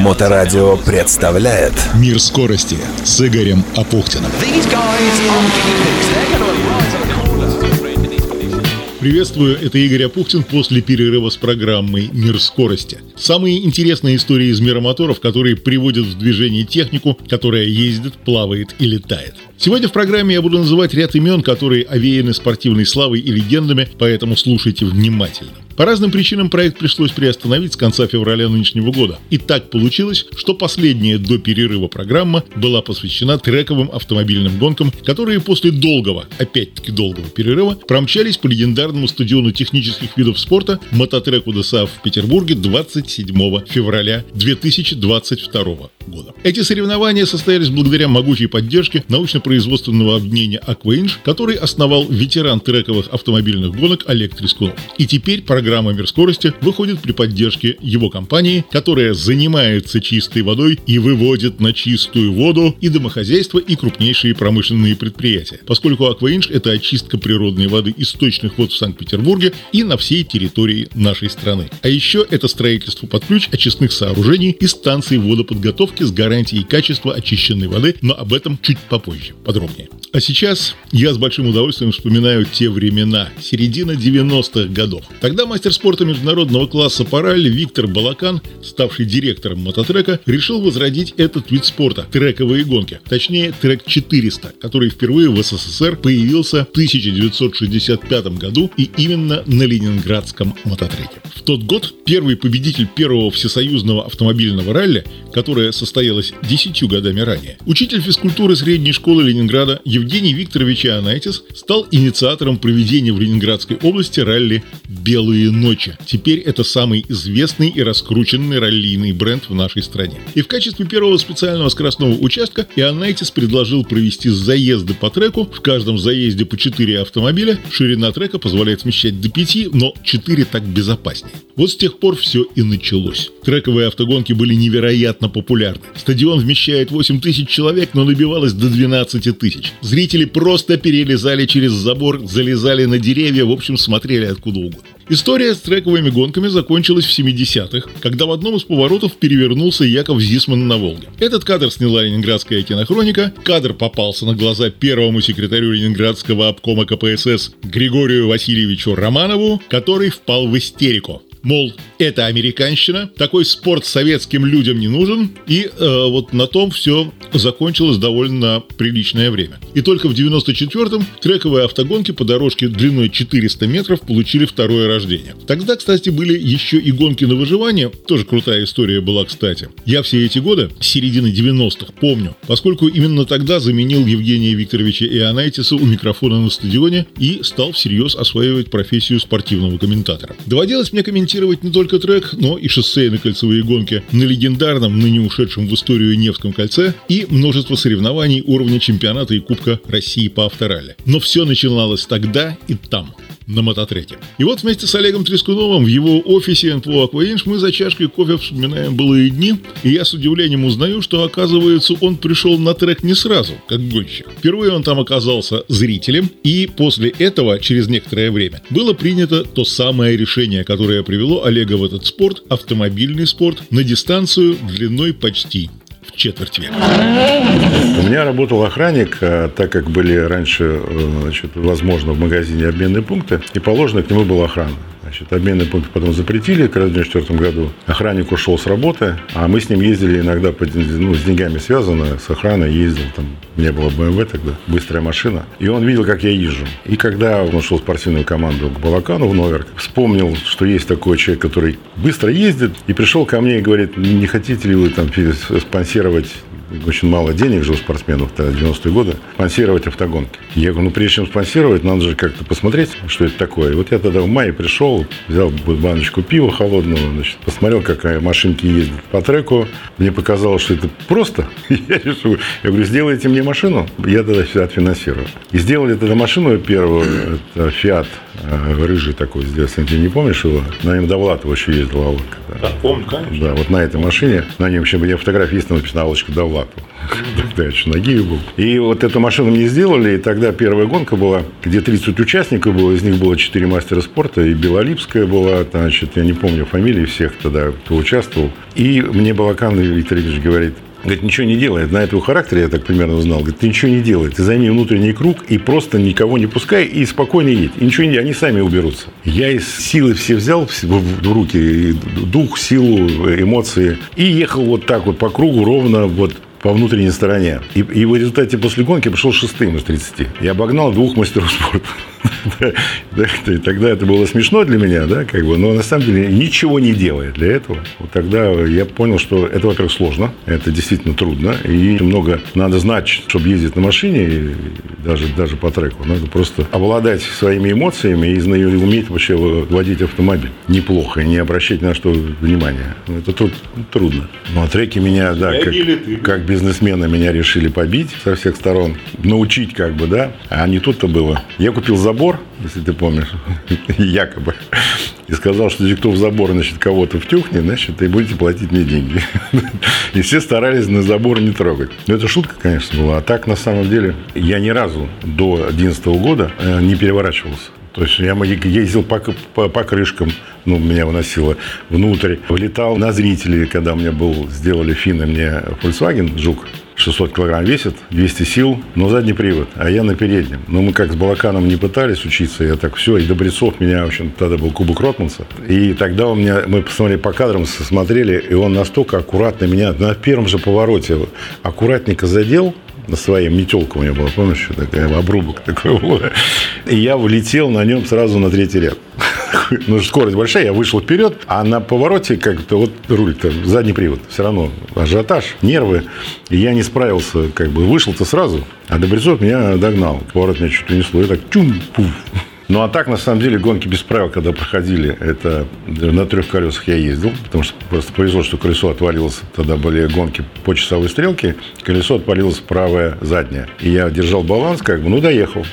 Моторадио представляет Мир скорости с Игорем Апухтиным. Приветствую, это Игорь Апухтин после перерыва с программой «Мир скорости». Самые интересные истории из мира моторов, которые приводят в движение технику, которая ездит, плавает и летает. Сегодня в программе я буду называть ряд имен, которые овеяны спортивной славой и легендами, поэтому слушайте внимательно. По разным причинам проект пришлось приостановить с конца февраля нынешнего года. И так получилось, что последняя до перерыва программа была посвящена трековым автомобильным гонкам, которые после долгого, опять-таки долгого перерыва, промчались по легендарному стадиону технических видов спорта мототреку ДСА в Петербурге 27 февраля 2022 года. Эти соревнования состоялись благодаря могучей поддержке научно-производственного объединения «Акваинж», который основал ветеран трековых автомобильных гонок Олег Трескунов. И теперь программа «Мир скорости» выходит при поддержке его компании, которая занимается чистой водой и выводит на чистую воду и домохозяйства, и крупнейшие промышленные предприятия, поскольку «Акваинж» — это очистка природной воды источных вод в Санкт-Петербурге и на всей территории нашей страны. А еще это строительство под ключ очистных сооружений и станций водоподготовки упаковки с гарантией качества очищенной воды, но об этом чуть попозже, подробнее. А сейчас я с большим удовольствием вспоминаю те времена, середина 90-х годов. Тогда мастер спорта международного класса по ралли Виктор Балакан, ставший директором мототрека, решил возродить этот вид спорта – трековые гонки. Точнее, трек 400, который впервые в СССР появился в 1965 году и именно на ленинградском мототреке. В тот год первый победитель первого всесоюзного автомобильного ралли, которое состоялось десятью годами ранее, учитель физкультуры средней школы Ленинграда Евгений Викторович Ионайтис стал инициатором проведения в Ленинградской области ралли «Белые ночи». Теперь это самый известный и раскрученный раллийный бренд в нашей стране. И в качестве первого специального скоростного участка Ионайтис предложил провести заезды по треку. В каждом заезде по 4 автомобиля. Ширина трека позволяет смещать до 5, но 4 так безопаснее. Вот с тех пор все и началось. Трековые автогонки были невероятно популярны. Стадион вмещает 8 тысяч человек, но набивалось до 12 тысяч. Зрители просто перелезали через забор, залезали на деревья, в общем, смотрели откуда угодно. История с трековыми гонками закончилась в 70-х, когда в одном из поворотов перевернулся Яков Зисман на Волге. Этот кадр сняла ленинградская кинохроника. Кадр попался на глаза первому секретарю ленинградского обкома КПСС Григорию Васильевичу Романову, который впал в истерику. Мол, это американщина, такой спорт советским людям не нужен, и э, вот на том все закончилось довольно приличное время. И только в 94-м трековые автогонки по дорожке длиной 400 метров получили второе рождение. Тогда, кстати, были еще и гонки на выживание, тоже крутая история была, кстати. Я все эти годы, середины 90-х, помню, поскольку именно тогда заменил Евгения Викторовича Ионайтиса у микрофона на стадионе и стал всерьез осваивать профессию спортивного комментатора. Доводилось мне комментировать не только трек, но и шоссейно-кольцевые гонки на легендарном, ныне ушедшем в историю Невском кольце и множество соревнований уровня чемпионата и Кубка России по авторалли. Но все начиналось тогда и там на мототреке. И вот вместе с Олегом Трескуновым в его офисе НПО «Акваинж» мы за чашкой кофе вспоминаем былые дни, и я с удивлением узнаю, что, оказывается, он пришел на трек не сразу, как гонщик. Впервые он там оказался зрителем, и после этого, через некоторое время, было принято то самое решение, которое привело Олега в этот спорт, автомобильный спорт, на дистанцию длиной почти четверть века. У меня работал охранник, а так как были раньше э, значит, возможно в магазине обменные пункты, и положено к нему была охрана. Значит, обменный пункт потом запретили в 1994 году. Охранник ушел с работы, а мы с ним ездили иногда по, ну, с деньгами связано, с охраной ездил. Там не было BMW тогда, быстрая машина. И он видел, как я езжу. И когда он ушел в спортивную команду к Балакану в Новер, вспомнил, что есть такой человек, который быстро ездит, и пришел ко мне и говорит, не хотите ли вы там спонсировать очень мало денег же у спортсменов в 90-е годы, спонсировать автогонки. Я говорю, ну прежде чем спонсировать, надо же как-то посмотреть, что это такое. И вот я тогда в мае пришел, взял баночку пива холодного, значит, посмотрел, какая машинки ездят по треку. Мне показалось, что это просто. Я решил, я говорю, сделайте мне машину, я тогда все отфинансирую. И сделали тогда машину первую, это Fiat э, рыжий такой с детства, ты не помнишь его? На нем Довлатова еще ездила Аллочка. Да, помню, конечно. Да, вот на этой машине, на нем, в общем, я фотографии есть, написано Аллочка Довлатова. Тогда еще Нагиев был. И вот эту машину мне сделали, и тогда первая гонка была, где 30 участников было, из них было 4 мастера спорта, и Белолипская была, значит, я не помню фамилии всех тогда, кто участвовал. И мне Балакан Виктор Ильич говорит, Говорит, ничего не делает. На этого характера я так примерно знал. Говорит, ты ничего не делай. Ты займи внутренний круг и просто никого не пускай и спокойно едь. И ничего не Они сами уберутся. Я из силы все взял в руки. Дух, силу, эмоции. И ехал вот так вот по кругу ровно вот по внутренней стороне. И, и в результате после гонки пошел шестым из 30. Я обогнал двух мастеров спорта. И тогда это было смешно для меня, да, как бы, но на самом деле ничего не делая для этого. Вот тогда я понял, что это, во-первых, сложно, это действительно трудно, и много надо знать, чтобы ездить на машине, даже, даже по треку. Надо просто обладать своими эмоциями и уметь вообще водить автомобиль неплохо, не обращать на что внимания. Это труд, трудно. Но треки меня, да, как, как бизнесмена меня решили побить со всех сторон, научить как бы, да, а не тут-то было. Я купил забор, если ты помнишь, якобы, и сказал, что если кто в забор, значит, кого-то втюхнет, значит, и будете платить мне деньги. И все старались на забор не трогать. Но это шутка, конечно, была. А так, на самом деле, я ни разу до 2011 года э, не переворачивался. То есть я ездил по, по, по крышкам, ну, меня выносило внутрь, влетал на зрителей, когда мне был, сделали финны мне Volkswagen Жук, 600 килограмм весит, 200 сил, но задний привод, а я на переднем. Но мы как с Балаканом не пытались учиться, я так все, и Добрецов меня, в общем, тогда был Кубок Ротманса. И тогда у меня, мы посмотрели по кадрам, смотрели, и он настолько аккуратно меня на первом же повороте аккуратненько задел, на своем метелка у меня была, помнишь, такая обрубок такой был. И я влетел на нем сразу на третий ряд. Ну, скорость большая, я вышел вперед, а на повороте как-то вот руль-то, задний привод, все равно ажиотаж, нервы. И я не справился, как бы вышел-то сразу, а Добрецов меня догнал. Поворот меня чуть унесло, и так чум пуф ну, а так, на самом деле, гонки без правил, когда проходили, это на трех колесах я ездил, потому что просто повезло, что колесо отвалилось. Тогда были гонки по часовой стрелке, колесо отвалилось правое заднее. И я держал баланс, как бы, ну, доехал.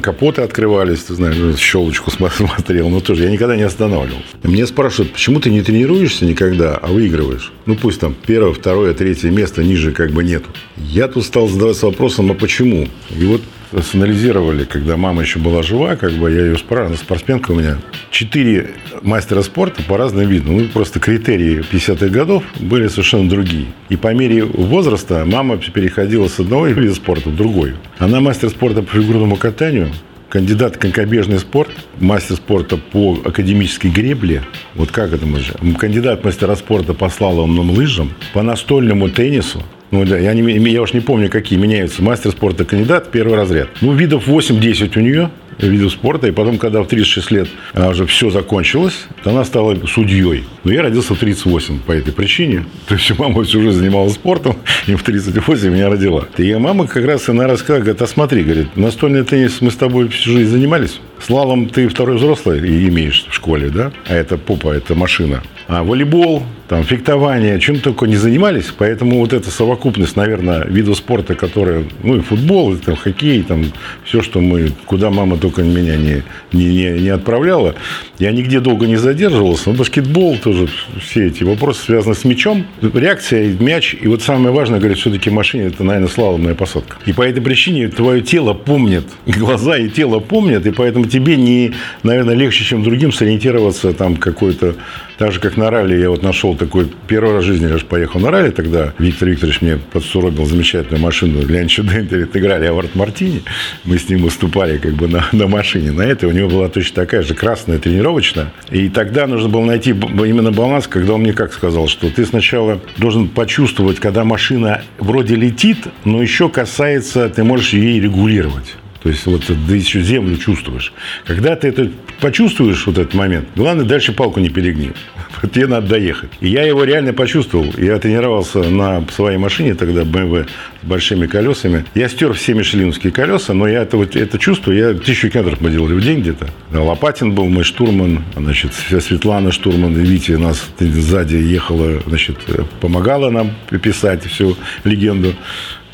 Капоты открывались, ты знаешь, щелочку смотрел, но тоже я никогда не останавливался. Мне спрашивают, почему ты не тренируешься никогда, а выигрываешь? Ну, пусть там первое, второе, третье место ниже как бы нету. Я тут стал задаваться вопросом, а почему? И вот санализировали, когда мама еще была жива, как бы я ее спрашивал, она спортсменка у меня. Четыре мастера спорта по разным видам. Ну, просто критерии 50-х годов были совершенно другие. И по мере возраста мама переходила с одного вида спорта в другой. Она мастер спорта по фигурному катанию, кандидат в конькобежный спорт, мастер спорта по академической гребле, вот как это мы же, кандидат мастера спорта по слаломным лыжам, по настольному теннису, ну да, я, не, я уж не помню, какие меняются. Мастер спорта кандидат, первый разряд. Ну, видов 8-10 у нее видов спорта. И потом, когда в 36 лет она уже все закончилось, то она стала судьей. Но я родился в 38 по этой причине. То есть мама всю жизнь занималась спортом, и в 38 меня родила. И мама как раз она рассказала, говорит, а смотри, говорит, настольный теннис мы с тобой всю жизнь занимались. Слалом ты второй взрослый и имеешь в школе, да? А это попа, это машина. А волейбол, там, фехтование, чем только не занимались. Поэтому вот эта совокупность, наверное, видов спорта, которые, ну, и футбол, и там, хоккей, там, все, что мы, куда мама только меня не, не, не, не отправляла. Я нигде долго не задерживался. Но баскетбол тоже, все эти вопросы связаны с мячом. Реакция, мяч. И вот самое важное, говорит, все-таки в машине, это, наверное, слаломная посадка. И по этой причине твое тело помнит, глаза и тело помнят, и поэтому тебе не, наверное, легче, чем другим сориентироваться там какой-то так же, как на ралли, я вот нашел такой, первый раз в жизни я же поехал на ралли тогда. Виктор Викторович мне подсуробил замечательную машину для Дентерит. Играли Авард Мартини. Мы с ним выступали как бы на, на машине. На этой у него была точно такая же красная тренировочная. И тогда нужно было найти именно баланс, когда он мне как сказал, что ты сначала должен почувствовать, когда машина вроде летит, но еще касается, ты можешь ей регулировать. То есть вот ты еще землю чувствуешь. Когда ты это почувствуешь, вот этот момент, главное, дальше палку не перегни. Тебе надо доехать. И я его реально почувствовал. Я тренировался на своей машине тогда, BMW, с большими колесами. Я стер все мишелиновские колеса, но я это, вот, это чувствую. Я тысячу километров мы делали в день где-то. Лопатин был мой штурман, значит, Светлана штурман, Витя нас сзади ехала, значит, помогала нам писать всю легенду.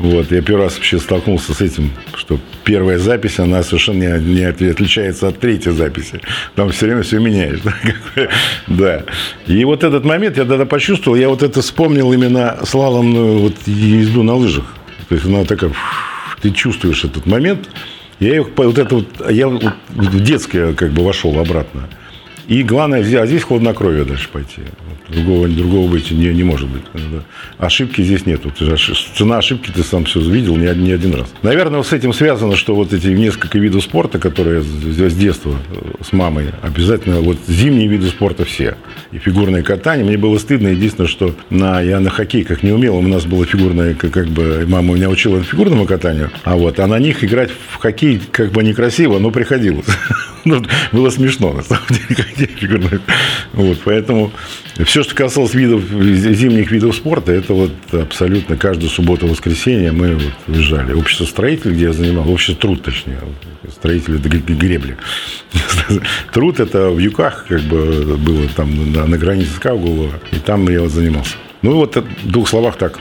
Вот, я первый раз вообще столкнулся с этим, что первая запись, она совершенно не, не отличается от третьей записи. Там все время все меняешь. Да. И вот этот момент я тогда почувствовал, я вот это вспомнил именно слаломную вот езду на лыжах. То есть она такая, ты чувствуешь этот момент. Я вот это вот, я вот в детское как бы вошел обратно. И главное, а здесь хладнокровие дальше пойти. Другого, другого быть не, не может быть. Ошибки здесь нет. Цена ошибки ты сам все видел не, не один раз. Наверное, вот с этим связано, что вот эти несколько видов спорта, которые с детства э, с мамой, обязательно вот зимние виды спорта все. И фигурное катание. Мне было стыдно. Единственное, что на, я на хоккей как не умел. У нас было фигурное, как, как бы, мама меня учила фигурному катанию. А вот, а на них играть в хоккей как бы некрасиво, но приходилось. Ну, было смешно, на самом деле. Вот, поэтому все, что касалось видов, зимних видов спорта, это вот абсолютно каждую субботу-воскресенье мы вот уезжали. Общество строителей, где я занимал, общество труд, точнее, строители гребли. Труд это в Юках, как бы было там на, на границе с Каугулова, и там я вот занимался. Ну вот в двух словах так.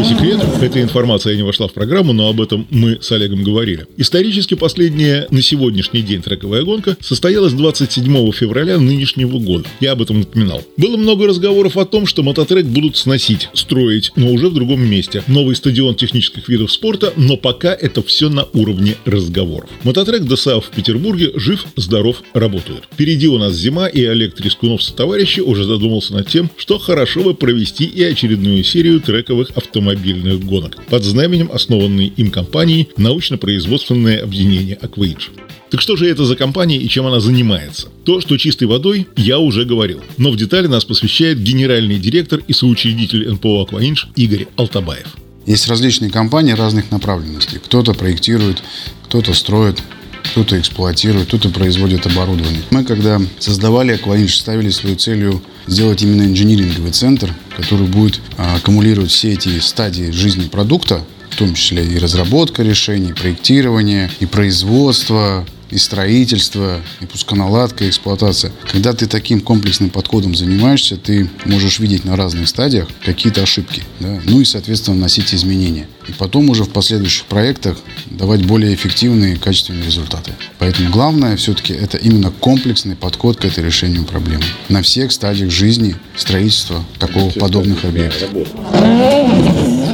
По секрету, эта информация не вошла в программу, но об этом мы с Олегом говорили. Исторически последняя на сегодняшний день трековая гонка состоялась 27 февраля нынешнего года. Я об этом упоминал. Было много разговоров о том, что мототрек будут сносить, строить, но уже в другом месте. Новый стадион технических видов спорта, но пока это все на уровне разговоров. Мототрек ДСА в Петербурге жив, здоров, работает. Впереди у нас зима, и Олег Трескунов со товарищи уже задумался над тем, что хорошо бы провести и очередную серию трековых автомобильных гонок под знаменем основанной им компании научно-производственное объединение «Акваидж». Так что же это за компания и чем она занимается? То, что чистой водой, я уже говорил. Но в детали нас посвящает генеральный директор и соучредитель НПО «Акваинж» Игорь Алтабаев. Есть различные компании разных направленностей. Кто-то проектирует, кто-то строит, кто-то эксплуатирует, кто-то производит оборудование. Мы, когда создавали Акваинж, ставили свою целью сделать именно инжиниринговый центр, который будет а, аккумулировать все эти стадии жизни продукта, в том числе и разработка решений, проектирование, и производство, и строительство, и пусконаладка, и эксплуатация. Когда ты таким комплексным подходом занимаешься, ты можешь видеть на разных стадиях какие-то ошибки, да? ну и, соответственно, вносить изменения. И потом уже в последующих проектах давать более эффективные и качественные результаты. Поэтому главное все-таки это именно комплексный подход к этой решению проблемы. На всех стадиях жизни строительства такого подобных объектов.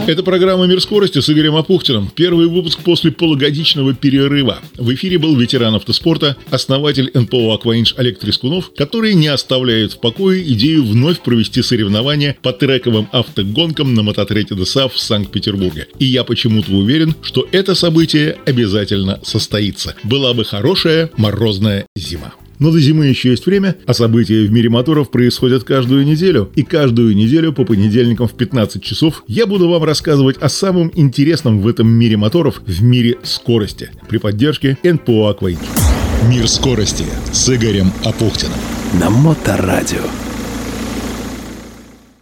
Это программа «Мир скорости» с Игорем Апухтиным. Первый выпуск после полугодичного перерыва. В эфире был ветеран автоспорта, основатель НПО «Акваинж» Олег Трескунов, который не оставляет в покое идею вновь провести соревнования по трековым автогонкам на мототреке ДСА в Санкт-Петербурге. И я почему-то уверен, что это событие обязательно состоится. Была бы хорошая морозная зима. Но до зимы еще есть время, а события в мире моторов происходят каждую неделю. И каждую неделю по понедельникам в 15 часов я буду вам рассказывать о самом интересном в этом мире моторов, в мире скорости, при поддержке НПО «Акваинж». Мир скорости с Игорем Апухтиным. На Моторадио.